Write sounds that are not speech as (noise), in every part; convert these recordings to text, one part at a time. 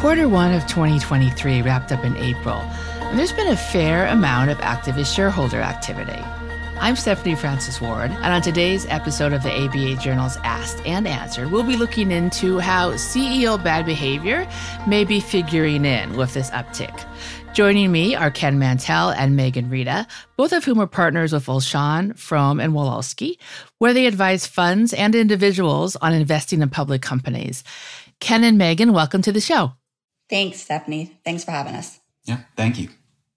Quarter one of 2023 wrapped up in April, and there's been a fair amount of activist shareholder activity. I'm Stephanie Francis Ward, and on today's episode of the ABA Journal's Asked and Answered, we'll be looking into how CEO bad behavior may be figuring in with this uptick. Joining me are Ken Mantel and Megan Reda, both of whom are partners with Olshan, Frome, and Wolosky, where they advise funds and individuals on investing in public companies. Ken and Megan, welcome to the show. Thanks, Stephanie. Thanks for having us. Yeah, thank you.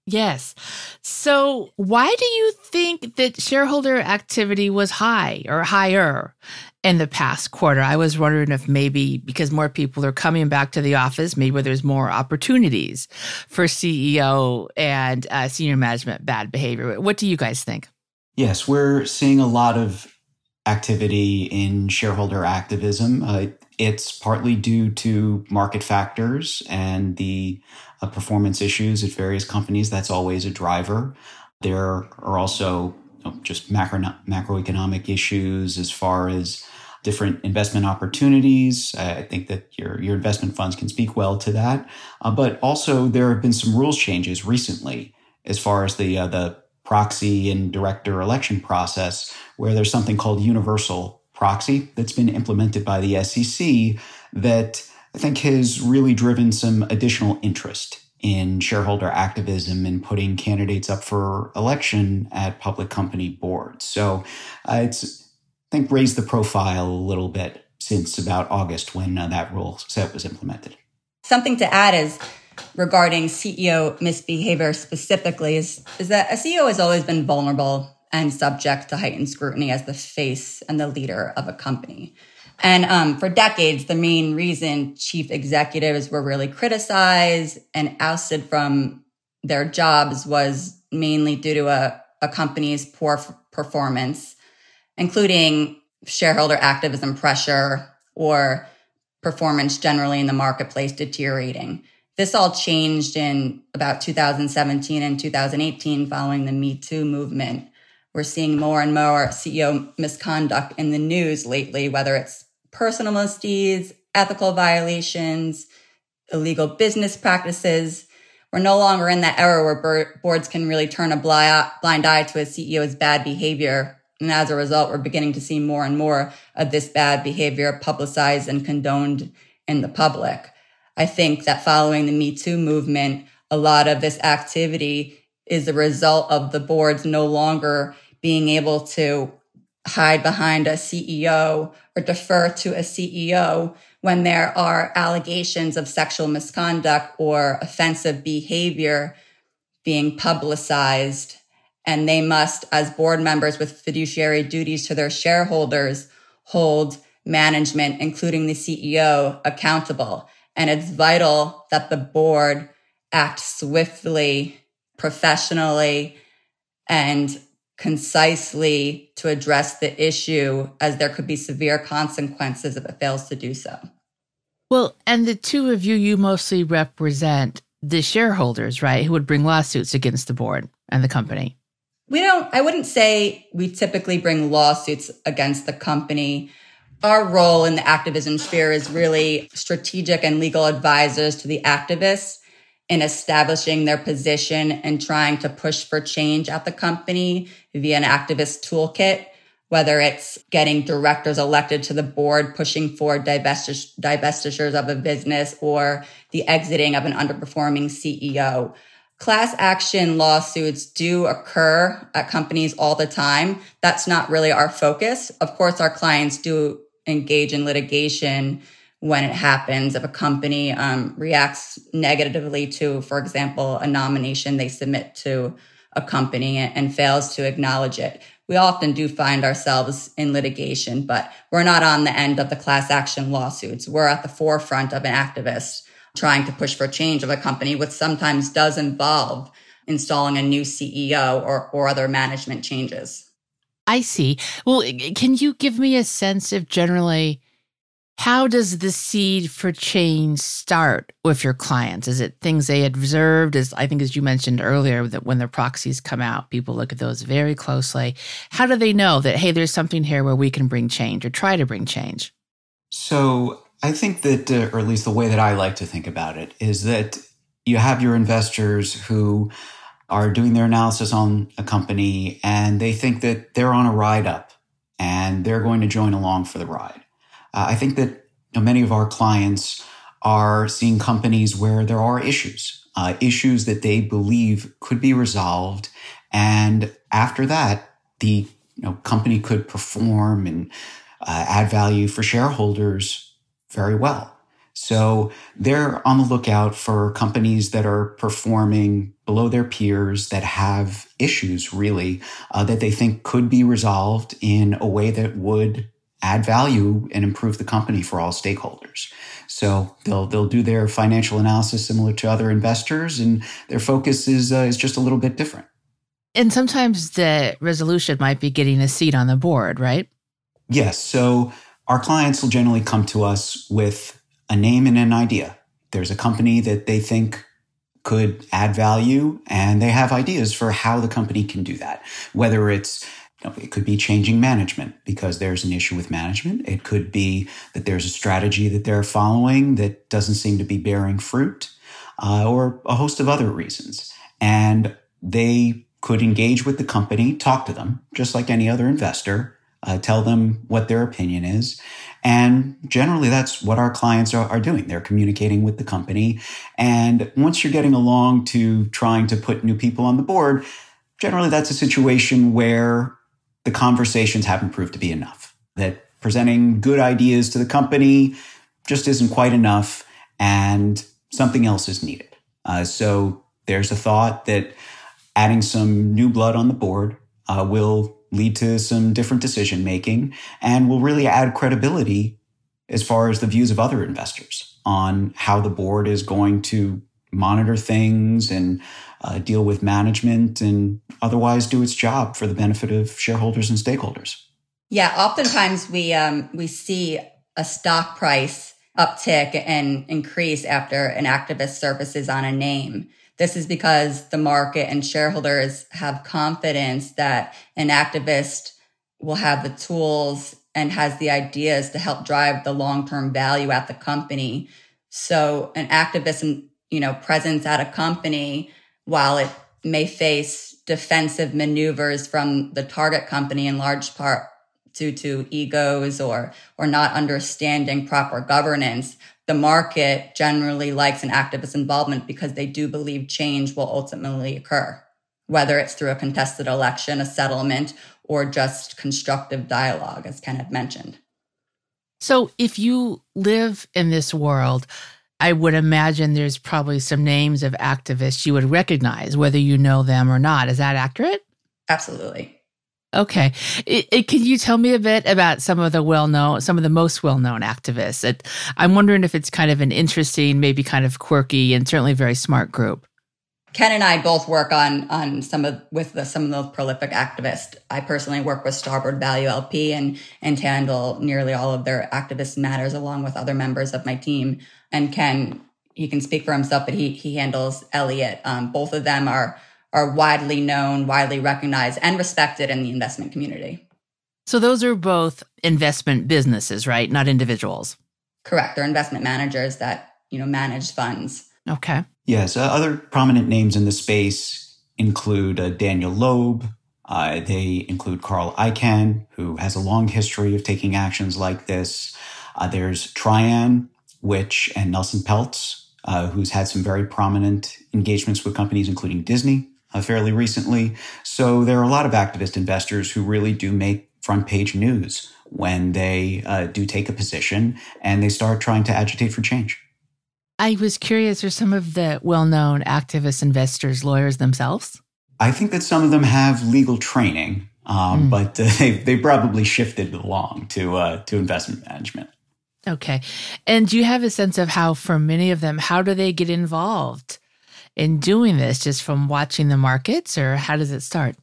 Yes. So, why do you think that shareholder activity was high or higher in the past quarter? I was wondering if maybe because more people are coming back to the office, maybe there's more opportunities for CEO and uh, senior management bad behavior. What do you guys think? Yes, we're seeing a lot of activity in shareholder activism. Uh, it's partly due to market factors and the uh, performance issues at various companies. That's always a driver. There are also just macro macroeconomic issues as far as different investment opportunities. I think that your your investment funds can speak well to that. Uh, but also there have been some rules changes recently as far as the uh, the proxy and director election process, where there's something called universal proxy that's been implemented by the SEC that I think has really driven some additional interest in shareholder activism and putting candidates up for election at public company boards. So uh, it's, I think, raised the profile a little bit since about August when uh, that rule set was implemented. Something to add is regarding CEO misbehavior specifically is, is that a CEO has always been vulnerable and subject to heightened scrutiny as the face and the leader of a company. And um, for decades, the main reason chief executives were really criticized and ousted from their jobs was mainly due to a, a company's poor f- performance, including shareholder activism pressure or performance generally in the marketplace deteriorating. This all changed in about 2017 and 2018 following the Me Too movement we're seeing more and more CEO misconduct in the news lately, whether it's personal misdeeds, ethical violations, illegal business practices. We're no longer in that era where boards can really turn a blind eye to a CEO's bad behavior. And as a result, we're beginning to see more and more of this bad behavior publicized and condoned in the public. I think that following the Me Too movement, a lot of this activity is the result of the boards no longer being able to hide behind a CEO or defer to a CEO when there are allegations of sexual misconduct or offensive behavior being publicized. And they must, as board members with fiduciary duties to their shareholders, hold management, including the CEO, accountable. And it's vital that the board act swiftly, professionally, and concisely to address the issue as there could be severe consequences if it fails to do so. Well, and the two of you, you mostly represent the shareholders, right? Who would bring lawsuits against the board and the company. We don't, I wouldn't say we typically bring lawsuits against the company. Our role in the activism sphere is really strategic and legal advisors to the activists in establishing their position and trying to push for change at the company via an activist toolkit, whether it's getting directors elected to the board, pushing for divestitures of a business, or the exiting of an underperforming CEO. Class action lawsuits do occur at companies all the time. That's not really our focus. Of course, our clients do engage in litigation when it happens. If a company um, reacts negatively to, for example, a nomination they submit to a company and fails to acknowledge it, we often do find ourselves in litigation, but we're not on the end of the class action lawsuits. We're at the forefront of an activist trying to push for change of a company, which sometimes does involve installing a new CEO or, or other management changes. I see. Well, can you give me a sense of generally how does the seed for change start with your clients? Is it things they observed? As I think, as you mentioned earlier, that when the proxies come out, people look at those very closely. How do they know that, hey, there's something here where we can bring change or try to bring change? So I think that, uh, or at least the way that I like to think about it, is that you have your investors who are doing their analysis on a company and they think that they're on a ride up and they're going to join along for the ride. Uh, I think that you know, many of our clients are seeing companies where there are issues, uh, issues that they believe could be resolved. And after that, the you know, company could perform and uh, add value for shareholders very well. So they're on the lookout for companies that are performing below their peers that have issues really uh, that they think could be resolved in a way that would add value and improve the company for all stakeholders. So they'll they'll do their financial analysis similar to other investors, and their focus is uh, is just a little bit different. And sometimes the resolution might be getting a seat on the board, right? Yes. So our clients will generally come to us with a name and an idea. There's a company that they think could add value and they have ideas for how the company can do that. Whether it's it could be changing management because there's an issue with management. It could be that there's a strategy that they're following that doesn't seem to be bearing fruit, uh, or a host of other reasons. And they could engage with the company, talk to them, just like any other investor, uh, tell them what their opinion is. And generally, that's what our clients are, are, doing. They're communicating with the company. And once you're getting along to trying to put new people on the board, generally that's a situation where the conversations haven't proved to be enough. That presenting good ideas to the company just isn't quite enough, and something else is needed. Uh, so there's a thought that adding some new blood on the board uh, will lead to some different decision making and will really add credibility as far as the views of other investors on how the board is going to monitor things and uh, deal with management and otherwise do its job for the benefit of shareholders and stakeholders. Yeah, oftentimes we um, we see a stock price uptick and increase after an activist surfaces on a name. This is because the market and shareholders have confidence that an activist will have the tools and has the ideas to help drive the long-term value at the company. So an activist, you know, presence at a company, while it may face defensive maneuvers from the target company in large part due to egos or or not understanding proper governance the market generally likes an activist involvement because they do believe change will ultimately occur, whether it's through a contested election, a settlement, or just constructive dialogue, as Ken had mentioned. So, if you live in this world, I would imagine there's probably some names of activists you would recognize, whether you know them or not. Is that accurate? Absolutely. Okay. It, it, can you tell me a bit about some of the well known, some of the most well known activists? It, I'm wondering if it's kind of an interesting, maybe kind of quirky, and certainly very smart group. Ken and I both work on on some of with the, some of the prolific activists. I personally work with Starboard Value LP and and handle nearly all of their activist matters along with other members of my team. And Ken, he can speak for himself, but he he handles Elliott. Um, both of them are are widely known, widely recognized, and respected in the investment community. So those are both investment businesses, right? Not individuals. Correct. They're investment managers that, you know, manage funds. Okay. Yes. Uh, other prominent names in the space include uh, Daniel Loeb. Uh, they include Carl Icahn, who has a long history of taking actions like this. Uh, there's Trian, which, and Nelson Peltz, uh, who's had some very prominent engagements with companies, including Disney uh, fairly recently. So there are a lot of activist investors who really do make front page news when they uh, do take a position and they start trying to agitate for change. I was curious are some of the well known activist investors lawyers themselves? I think that some of them have legal training, um, mm. but uh, (laughs) they, they probably shifted along to, uh, to investment management. Okay. And do you have a sense of how, for many of them, how do they get involved? in doing this just from watching the markets or how does it start?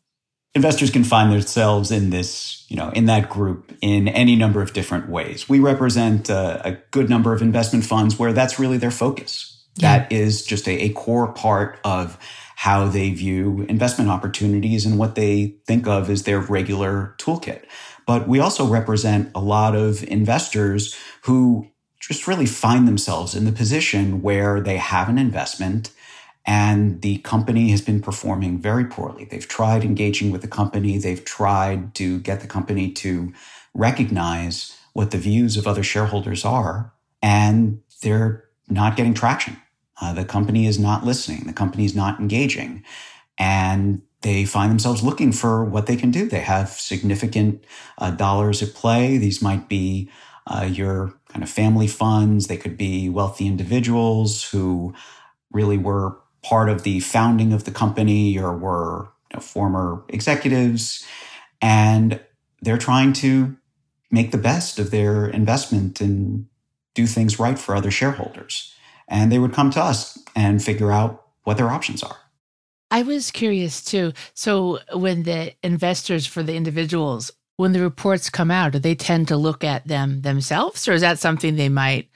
Investors can find themselves in this, you know, in that group in any number of different ways. We represent a, a good number of investment funds where that's really their focus. Yeah. That is just a, a core part of how they view investment opportunities and what they think of as their regular toolkit. But we also represent a lot of investors who just really find themselves in the position where they have an investment and the company has been performing very poorly. They've tried engaging with the company, they've tried to get the company to recognize what the views of other shareholders are, and they're not getting traction. Uh, the company is not listening, the company is not engaging. And they find themselves looking for what they can do. They have significant uh, dollars at play. These might be uh, your kind of family funds. They could be wealthy individuals who really were part of the founding of the company or were you know, former executives. And they're trying to make the best of their investment and do things right for other shareholders. And they would come to us and figure out what their options are. I was curious too. So, when the investors for the individuals, when the reports come out, do they tend to look at them themselves, or is that something they might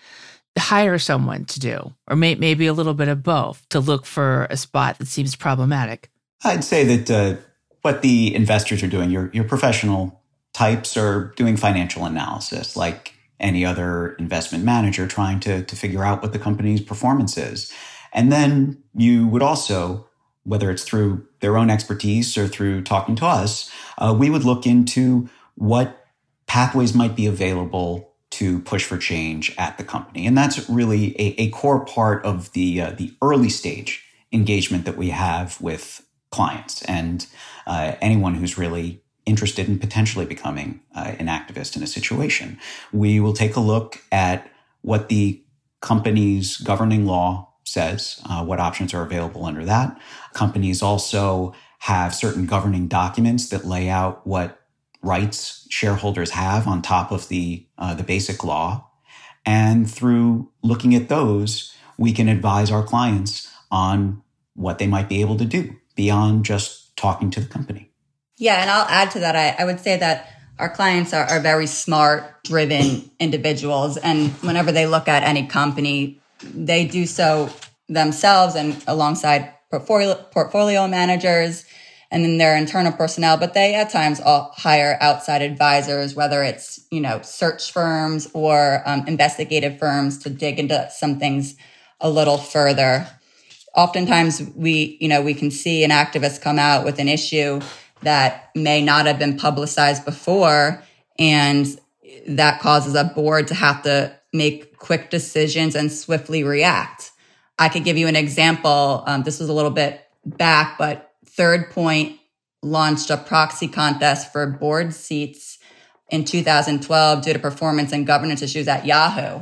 hire someone to do, or may, maybe a little bit of both to look for a spot that seems problematic? I'd say that uh, what the investors are doing, your your professional types are doing financial analysis, like any other investment manager, trying to to figure out what the company's performance is, and then you would also whether it's through their own expertise or through talking to us, uh, we would look into what pathways might be available to push for change at the company. And that's really a, a core part of the, uh, the early stage engagement that we have with clients and uh, anyone who's really interested in potentially becoming uh, an activist in a situation. We will take a look at what the company's governing law says, uh, what options are available under that. Companies also have certain governing documents that lay out what rights shareholders have on top of the uh, the basic law, and through looking at those, we can advise our clients on what they might be able to do beyond just talking to the company. Yeah, and I'll add to that. I, I would say that our clients are, are very smart, driven individuals, and whenever they look at any company, they do so themselves and alongside portfolio, portfolio managers and then their internal personnel, but they at times all hire outside advisors, whether it's, you know, search firms or um, investigative firms to dig into some things a little further. Oftentimes we, you know, we can see an activist come out with an issue that may not have been publicized before. And that causes a board to have to make quick decisions and swiftly react. I could give you an example. Um, this was a little bit back, but Third Point launched a proxy contest for board seats in 2012 due to performance and governance issues at Yahoo.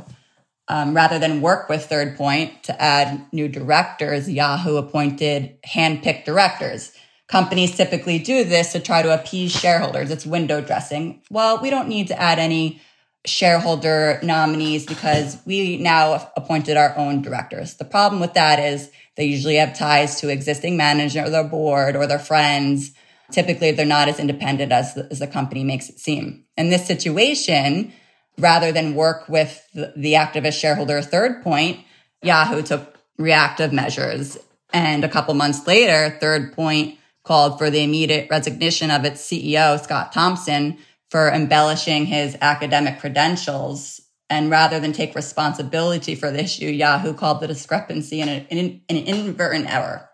Um, rather than work with Third Point to add new directors, Yahoo appointed handpicked directors. Companies typically do this to try to appease shareholders. It's window dressing. Well, we don't need to add any shareholder nominees because we now appointed our own directors. The problem with that is they usually have ties to existing manager or their board or their friends. Typically, they're not as independent as the, as the company makes it seem. In this situation, rather than work with the activist shareholder third point, Yahoo took reactive measures. And a couple months later, third point called for the immediate resignation of its CEO, Scott Thompson, for embellishing his academic credentials. And rather than take responsibility for the issue, Yahoo called the discrepancy an, an, an inadvertent error.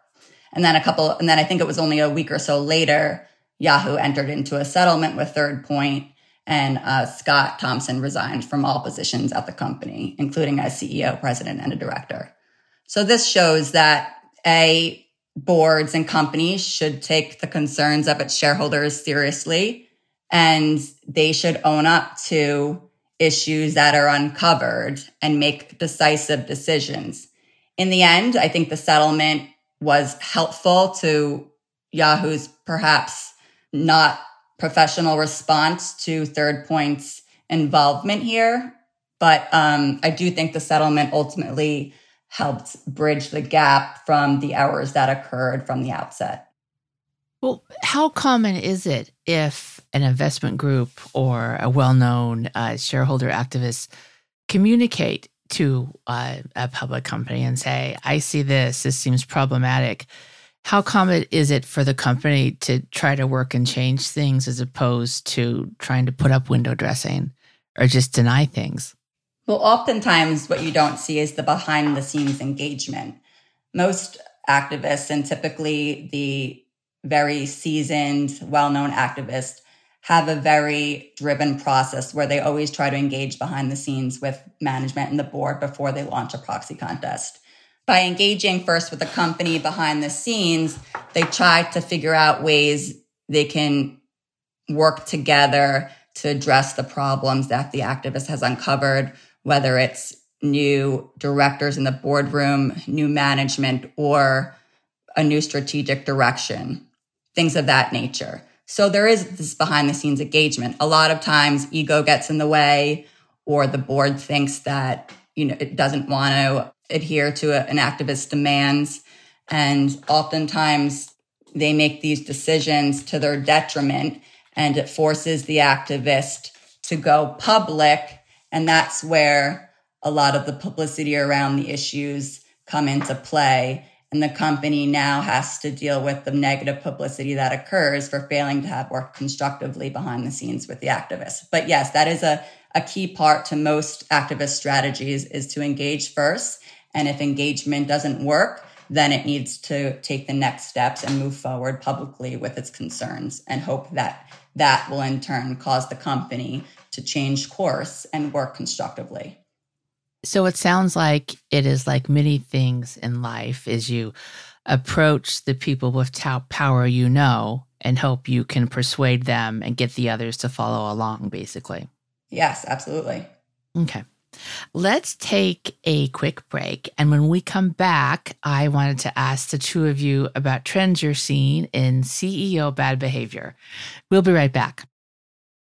And then a couple, and then I think it was only a week or so later, Yahoo entered into a settlement with Third Point, and uh, Scott Thompson resigned from all positions at the company, including as CEO, president, and a director. So this shows that a boards and companies should take the concerns of its shareholders seriously and they should own up to issues that are uncovered and make decisive decisions. In the end, I think the settlement was helpful to Yahoo's perhaps not professional response to Third Point's involvement here. But um, I do think the settlement ultimately helped bridge the gap from the errors that occurred from the outset. Well, how common is it if an investment group or a well known uh, shareholder activist communicate to uh, a public company and say, I see this, this seems problematic? How common is it for the company to try to work and change things as opposed to trying to put up window dressing or just deny things? Well, oftentimes what you don't see is the behind the scenes engagement. Most activists and typically the very seasoned, well known activists have a very driven process where they always try to engage behind the scenes with management and the board before they launch a proxy contest. By engaging first with the company behind the scenes, they try to figure out ways they can work together to address the problems that the activist has uncovered, whether it's new directors in the boardroom, new management, or a new strategic direction, things of that nature. So there is this behind the scenes engagement. A lot of times ego gets in the way or the board thinks that, you know, it doesn't want to adhere to a, an activist's demands. And oftentimes they make these decisions to their detriment and it forces the activist to go public. And that's where a lot of the publicity around the issues come into play. And the company now has to deal with the negative publicity that occurs for failing to have worked constructively behind the scenes with the activists. But yes, that is a, a key part to most activist strategies is to engage first. And if engagement doesn't work, then it needs to take the next steps and move forward publicly with its concerns and hope that that will in turn cause the company to change course and work constructively. So it sounds like it is like many things in life is you approach the people with power you know and hope you can persuade them and get the others to follow along basically. Yes, absolutely. Okay. Let's take a quick break. And when we come back, I wanted to ask the two of you about trends you're seeing in CEO bad behavior. We'll be right back.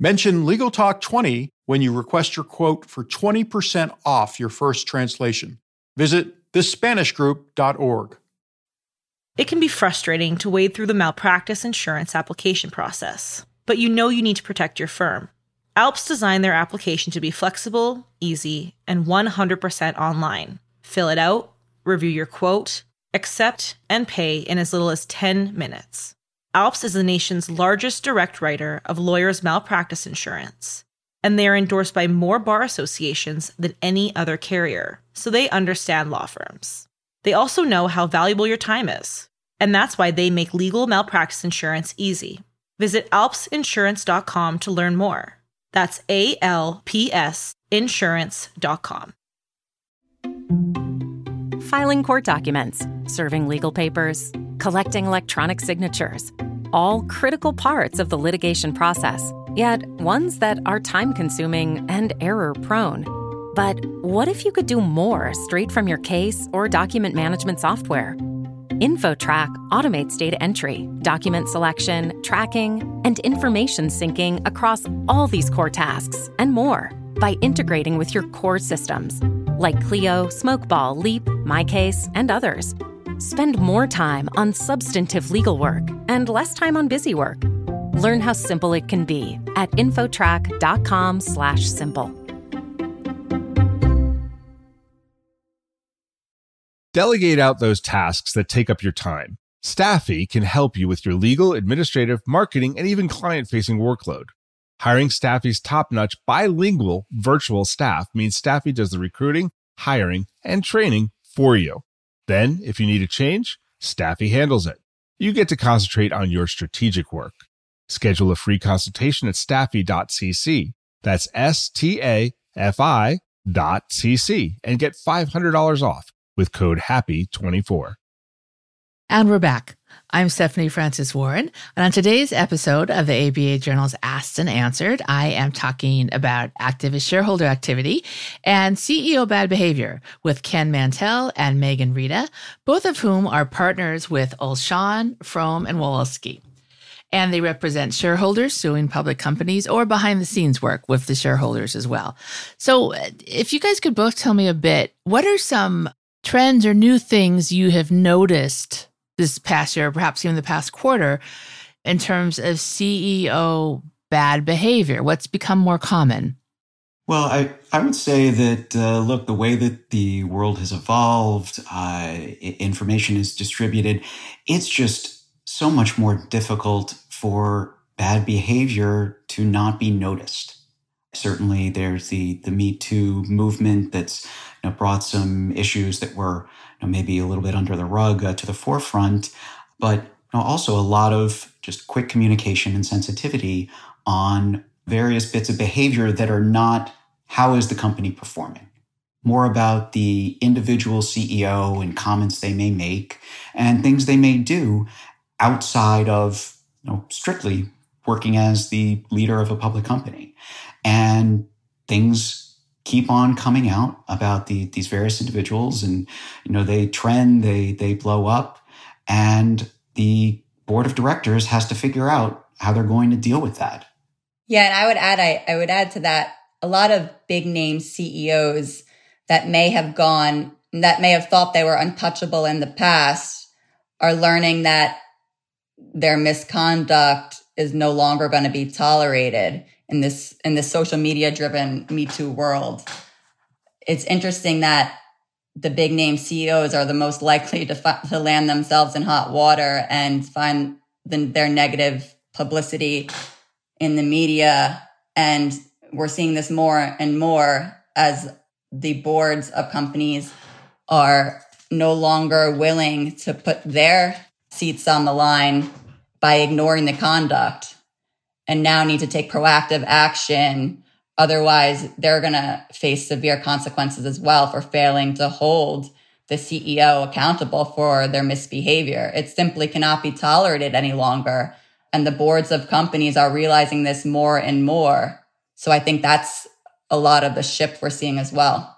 Mention Legal Talk 20 when you request your quote for 20% off your first translation. Visit thespanishgroup.org. It can be frustrating to wade through the malpractice insurance application process, but you know you need to protect your firm. ALPS designed their application to be flexible, easy, and 100% online. Fill it out, review your quote, accept, and pay in as little as 10 minutes. ALPS is the nation's largest direct writer of lawyers' malpractice insurance, and they are endorsed by more bar associations than any other carrier, so they understand law firms. They also know how valuable your time is, and that's why they make legal malpractice insurance easy. Visit alpsinsurance.com to learn more. That's A L P S insurance.com. Filing court documents, serving legal papers, collecting electronic signatures all critical parts of the litigation process, yet ones that are time consuming and error prone. But what if you could do more straight from your case or document management software? InfoTrack automates data entry, document selection, tracking, and information syncing across all these core tasks and more by integrating with your core systems like Clio, Smokeball, Leap, MyCase, and others. Spend more time on substantive legal work and less time on busy work. Learn how simple it can be at infotrack.com/simple. Delegate out those tasks that take up your time. Staffy can help you with your legal, administrative, marketing, and even client-facing workload. Hiring Staffy's top-notch bilingual virtual staff means Staffy does the recruiting, hiring, and training for you. Then, if you need a change, Staffy handles it. You get to concentrate on your strategic work. Schedule a free consultation at staffy.cc. That's S T A F I dot cc and get $500 off with code HAPPY24. And we're back. I'm Stephanie Francis Warren, and on today's episode of the ABA Journal's Asked and Answered, I am talking about activist shareholder activity and CEO bad behavior with Ken Mantel and Megan Reda, both of whom are partners with Olshan, Frome, and Wolosky. And they represent shareholders suing public companies or behind the scenes work with the shareholders as well. So, uh, if you guys could both tell me a bit, what are some trends or new things you have noticed this past year, perhaps even the past quarter, in terms of CEO bad behavior? What's become more common? Well, I, I would say that, uh, look, the way that the world has evolved, uh, information is distributed, it's just so much more difficult for bad behavior to not be noticed. Certainly, there's the, the Me Too movement that's know, brought some issues that were you know, maybe a little bit under the rug uh, to the forefront, but you know, also a lot of just quick communication and sensitivity on various bits of behavior that are not how is the company performing? More about the individual CEO and comments they may make and things they may do outside of you know, strictly working as the leader of a public company. And things keep on coming out about the, these various individuals and you know they trend they they blow up and the board of directors has to figure out how they're going to deal with that. Yeah and i would add I, I would add to that a lot of big name CEOs that may have gone, that may have thought they were untouchable in the past are learning that their misconduct is no longer going to be tolerated in this, in this social media driven Me Too world. It's interesting that the big name CEOs are the most likely to, fi- to land themselves in hot water and find the, their negative publicity in the media and we're seeing this more and more as the boards of companies are no longer willing to put their seats on the line by ignoring the conduct and now need to take proactive action. Otherwise, they're going to face severe consequences as well for failing to hold the CEO accountable for their misbehavior. It simply cannot be tolerated any longer. And the boards of companies are realizing this more and more. So I think that's a lot of the shift we're seeing as well.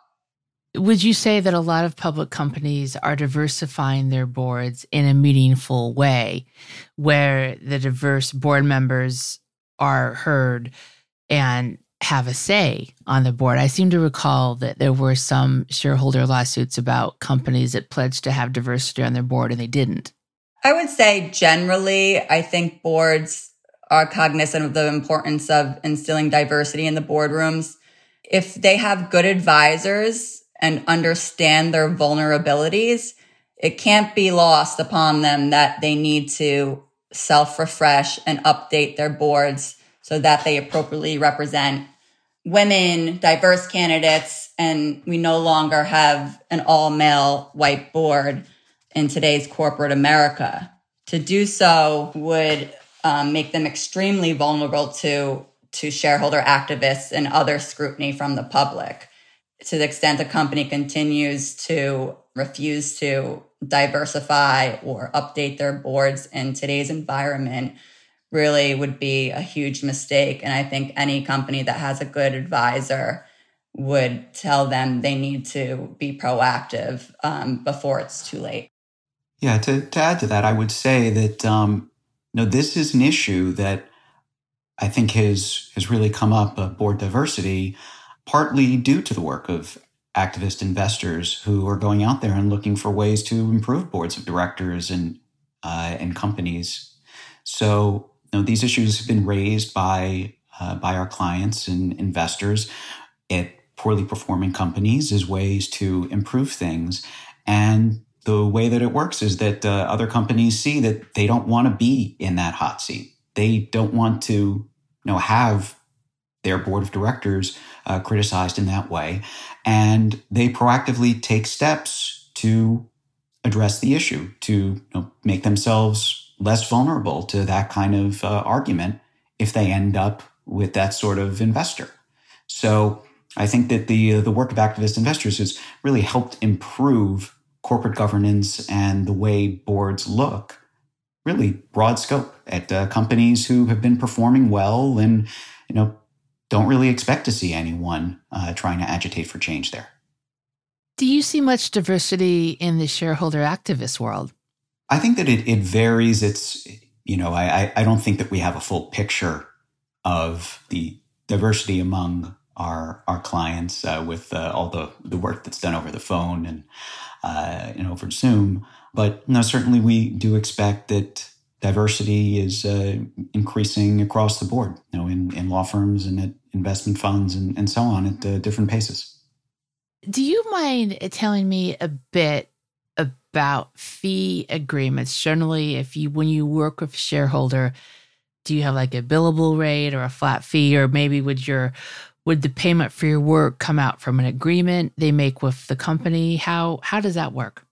Would you say that a lot of public companies are diversifying their boards in a meaningful way where the diverse board members are heard and have a say on the board? I seem to recall that there were some shareholder lawsuits about companies that pledged to have diversity on their board and they didn't. I would say generally, I think boards are cognizant of the importance of instilling diversity in the boardrooms. If they have good advisors and understand their vulnerabilities, it can't be lost upon them that they need to self refresh and update their boards so that they appropriately represent women, diverse candidates, and we no longer have an all male white board in today's corporate America. To do so would um, make them extremely vulnerable to to shareholder activists and other scrutiny from the public. To the extent the company continues to refuse to diversify or update their boards in today's environment, really would be a huge mistake. And I think any company that has a good advisor would tell them they need to be proactive um, before it's too late. Yeah, to, to add to that, I would say that um, this is an issue that I think has has really come up uh, board diversity, partly due to the work of activist investors who are going out there and looking for ways to improve boards of directors and uh, and companies. So you know, these issues have been raised by uh, by our clients and investors at poorly performing companies as ways to improve things. And the way that it works is that uh, other companies see that they don't want to be in that hot seat. They don't want to, you know, have their board of directors uh, criticized in that way, and they proactively take steps to address the issue to you know, make themselves less vulnerable to that kind of uh, argument if they end up with that sort of investor. So I think that the uh, the work of activist investors has really helped improve corporate governance and the way boards look, really broad scope at uh, companies who have been performing well and, you know, don't really expect to see anyone uh, trying to agitate for change there. Do you see much diversity in the shareholder activist world? I think that it, it varies. It's, you know, I, I don't think that we have a full picture of the diversity among our our clients uh, with uh, all the the work that's done over the phone and uh, and over Zoom. But no, certainly we do expect that diversity is uh, increasing across the board. You know, in, in law firms and at investment funds and, and so on at uh, different paces. Do you mind telling me a bit about fee agreements? Generally, if you when you work with a shareholder, do you have like a billable rate or a flat fee, or maybe would your would the payment for your work come out from an agreement they make with the company? How how does that work?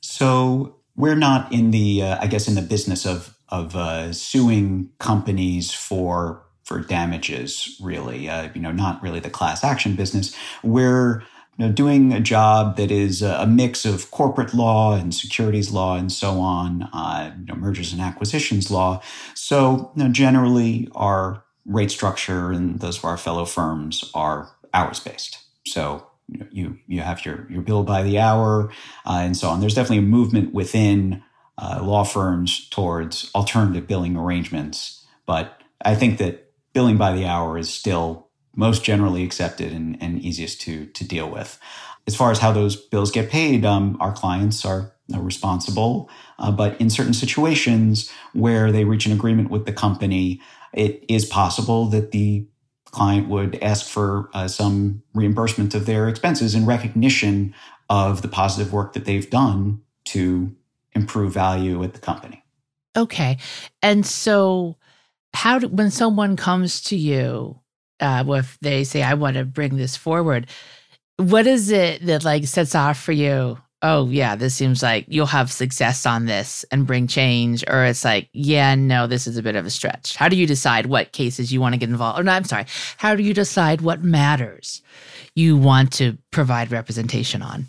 So we're not in the uh, I guess in the business of of uh, suing companies for for damages really uh, you know not really the class action business we're you know, doing a job that is a mix of corporate law and securities law and so on, uh, you know, mergers and acquisitions law. So you know, generally, our rate structure and those of our fellow firms are hours based. So you you have your your bill by the hour uh, and so on. There's definitely a movement within uh, law firms towards alternative billing arrangements, but I think that billing by the hour is still most generally accepted and, and easiest to to deal with. As far as how those bills get paid, um, our clients are responsible, uh, but in certain situations where they reach an agreement with the company, it is possible that the client would ask for uh, some reimbursement of their expenses in recognition of the positive work that they've done to improve value at the company. Okay. And so how do, when someone comes to you uh, if they say, I want to bring this forward, what is it that like sets off for you? Oh, yeah, this seems like you'll have success on this and bring change. Or it's like, yeah, no, this is a bit of a stretch. How do you decide what cases you want to get involved? Or no, I'm sorry. How do you decide what matters you want to provide representation on?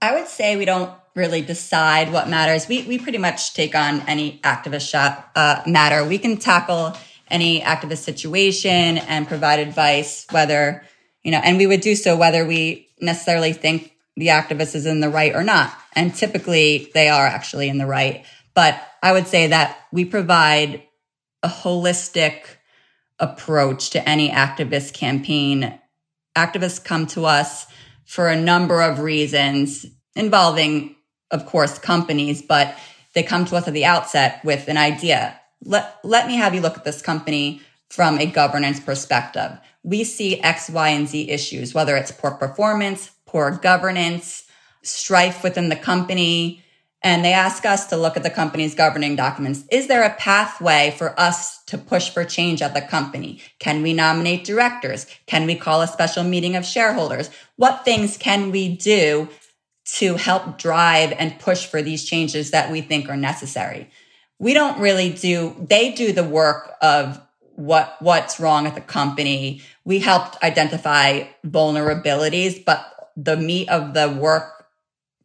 I would say we don't really decide what matters. We, we pretty much take on any activist shot, uh, matter. We can tackle any activist situation and provide advice, whether, you know, and we would do so whether we necessarily think the activist is in the right or not. And typically they are actually in the right. But I would say that we provide a holistic approach to any activist campaign. Activists come to us for a number of reasons involving, of course, companies, but they come to us at the outset with an idea let, let me have you look at this company from a governance perspective. We see X, Y, and Z issues, whether it's poor performance, poor governance, strife within the company. And they ask us to look at the company's governing documents. Is there a pathway for us to push for change at the company? Can we nominate directors? Can we call a special meeting of shareholders? What things can we do to help drive and push for these changes that we think are necessary? we don't really do, they do the work of what, what's wrong at the company. We helped identify vulnerabilities, but the meat of the work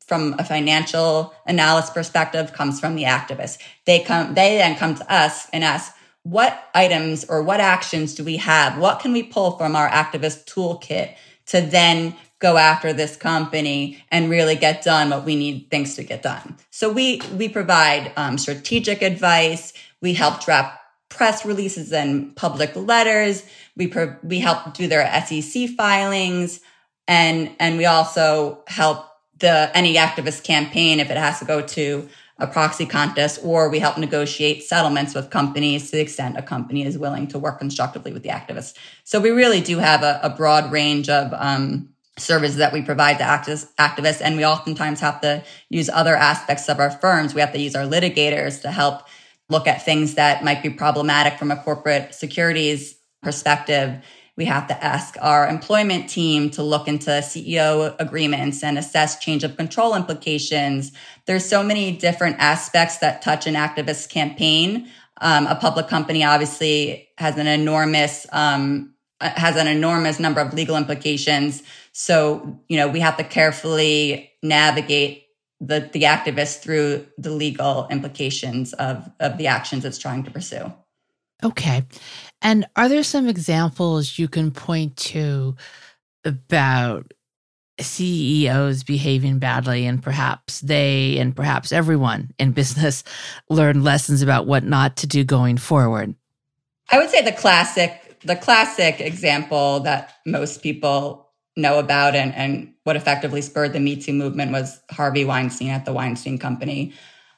from a financial analysis perspective comes from the activists. They come, they then come to us and ask, what items or what actions do we have? What can we pull from our activist toolkit to then go after this company and really get done what we need things to get done. So we we provide um, strategic advice. We help draft press releases and public letters. We pro- we help do their SEC filings, and and we also help the any activist campaign if it has to go to a proxy contest, or we help negotiate settlements with companies to the extent a company is willing to work constructively with the activists. So we really do have a, a broad range of um, services that we provide to activists. And we oftentimes have to use other aspects of our firms. We have to use our litigators to help look at things that might be problematic from a corporate securities perspective. We have to ask our employment team to look into CEO agreements and assess change of control implications. There's so many different aspects that touch an activist campaign. Um, a public company obviously has an enormous um, has an enormous number of legal implications. So, you know, we have to carefully navigate the, the activists through the legal implications of, of the actions it's trying to pursue. Okay. And are there some examples you can point to about CEOs behaving badly and perhaps they and perhaps everyone in business (laughs) learn lessons about what not to do going forward? I would say the classic the classic example that most people know about and, and what effectively spurred the Me Too movement was Harvey Weinstein at the Weinstein Company.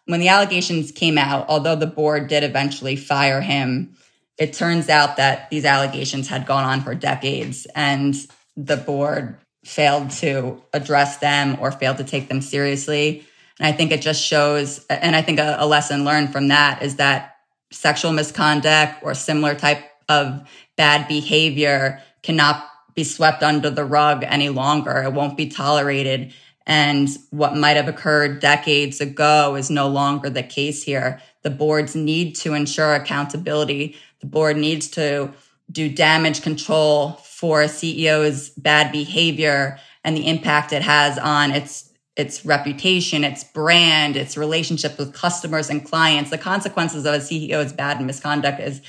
When the allegations came out, although the board did eventually fire him, it turns out that these allegations had gone on for decades and the board failed to address them or failed to take them seriously. And I think it just shows, and I think a, a lesson learned from that is that sexual misconduct or similar type of bad behavior cannot be swept under the rug any longer. It won't be tolerated. And what might have occurred decades ago is no longer the case here. The boards need to ensure accountability. The board needs to do damage control for a CEO's bad behavior and the impact it has on its its reputation, its brand, its relationship with customers and clients. The consequences of a CEO's bad misconduct is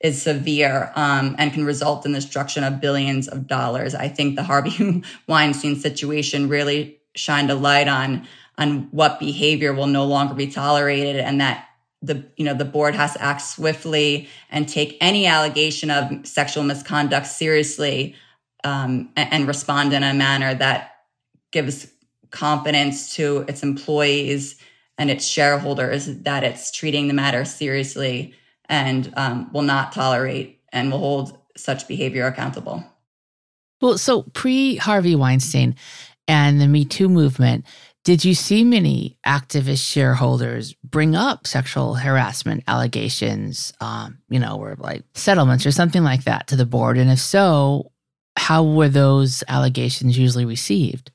is severe um, and can result in the destruction of billions of dollars. I think the Harvey (laughs) Weinstein situation really shined a light on on what behavior will no longer be tolerated and that the you know the board has to act swiftly and take any allegation of sexual misconduct seriously um, and, and respond in a manner that gives confidence to its employees and its shareholders that it's treating the matter seriously and um, will not tolerate and will hold such behavior accountable. Well, so pre Harvey Weinstein and the Me Too movement, did you see many activist shareholders bring up sexual harassment allegations, um, you know, or like settlements or something like that to the board? And if so, how were those allegations usually received?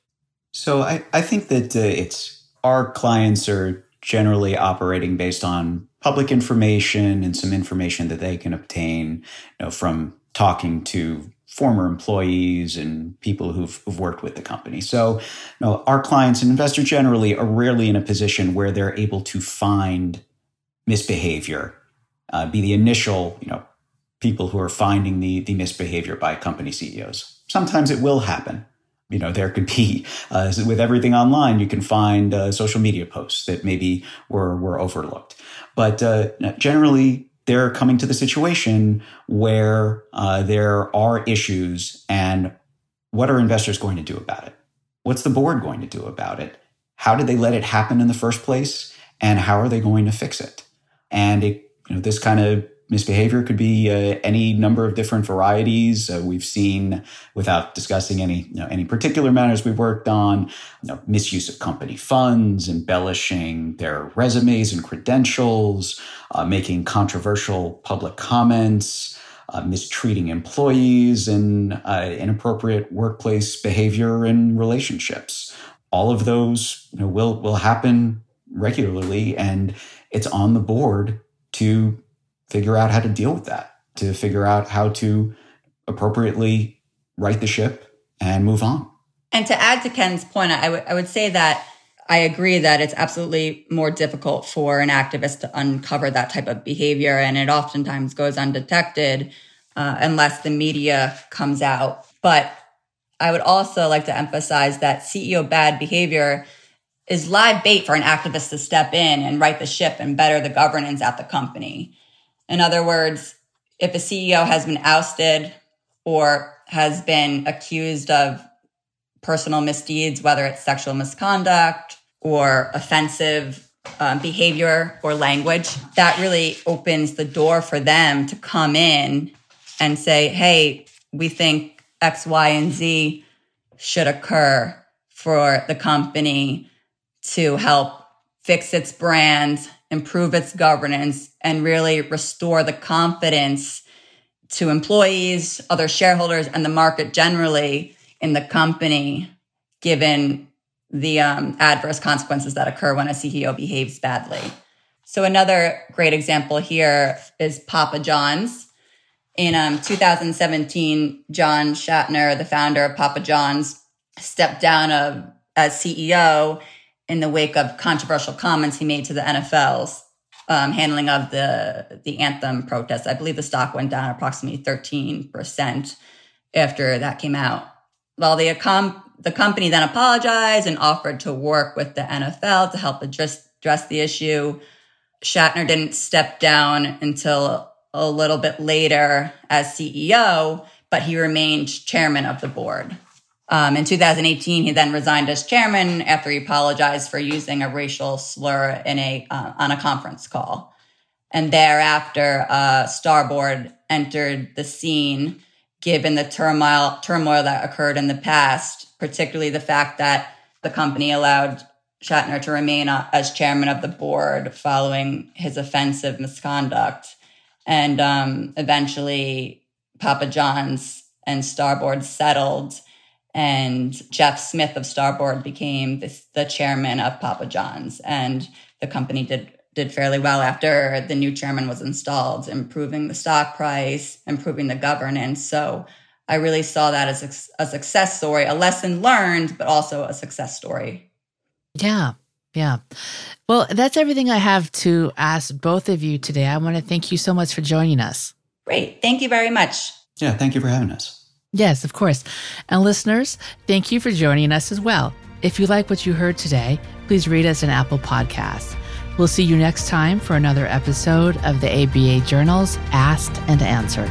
So I, I think that uh, it's our clients are generally operating based on public information and some information that they can obtain you know, from talking to former employees and people who've, who've, worked with the company. So, you know, our clients and investors generally are rarely in a position where they're able to find misbehavior, uh, be the initial, you know, people who are finding the the misbehavior by company CEOs. Sometimes it will happen. You know, there could be uh, with everything online, you can find uh, social media posts that maybe were were overlooked, but uh, generally they're coming to the situation where uh, there are issues and what are investors going to do about it? What's the board going to do about it? How did they let it happen in the first place? And how are they going to fix it? And it, you know, this kind of misbehavior could be uh, any number of different varieties. Uh, we've seen, without discussing any you know, any particular matters we've worked on, you know, misuse of company funds, embellishing their resumes and credentials, uh, making controversial public comments. Uh, mistreating employees and uh, inappropriate workplace behavior and relationships. All of those you know, will will happen regularly, and it's on the board to figure out how to deal with that, to figure out how to appropriately right the ship and move on. And to add to Ken's point, I, w- I would say that I agree that it's absolutely more difficult for an activist to uncover that type of behavior, and it oftentimes goes undetected uh, unless the media comes out. But I would also like to emphasize that CEO bad behavior is live bait for an activist to step in and right the ship and better the governance at the company. In other words, if a CEO has been ousted or has been accused of personal misdeeds, whether it's sexual misconduct or offensive um, behavior or language, that really opens the door for them to come in and say, hey, we think X, Y, and Z should occur for the company to help fix its brand improve its governance, and really restore the confidence to employees, other shareholders, and the market generally in the company, given the um, adverse consequences that occur when a CEO behaves badly. So, another great example here is Papa John's. In um, 2017, John Schnatter, the founder of Papa John's, stepped down of, as CEO in the wake of controversial comments he made to the NFL's um, handling of the the anthem protests. I believe the stock went down approximately 13% after that came out. Well, the, the company then apologized and offered to work with the NFL to help address, address the issue. Schnatter didn't step down until a little bit later as CEO, but he remained chairman of the board. Um, in 2018, he then resigned as chairman after he apologized for using a racial slur in a uh, on a conference call. And thereafter, uh, Starboard entered the scene, given the turmoil turmoil that occurred in the past, particularly the fact that the company allowed Schnatter to remain uh, as chairman of the board following his offensive misconduct, and um, eventually Papa John's and Starboard settled and Jeff Smith of Starboard became this, the chairman of Papa John's, and the company did did fairly well after the new chairman was installed, improving the stock price, improving the governance. So I really saw that as a, a success story, a lesson learned, but also a success story. Yeah. Yeah. Well, that's everything I have to ask both of you today. I want to thank you so much for joining us. Great. Thank you very much. Yeah, thank you for having us. Yes, of course. And listeners, thank you for joining us as well. If you like what you heard today, please rate us an Apple Podcast. We'll see you next time for another episode of the ABA Journal's Asked and Answered.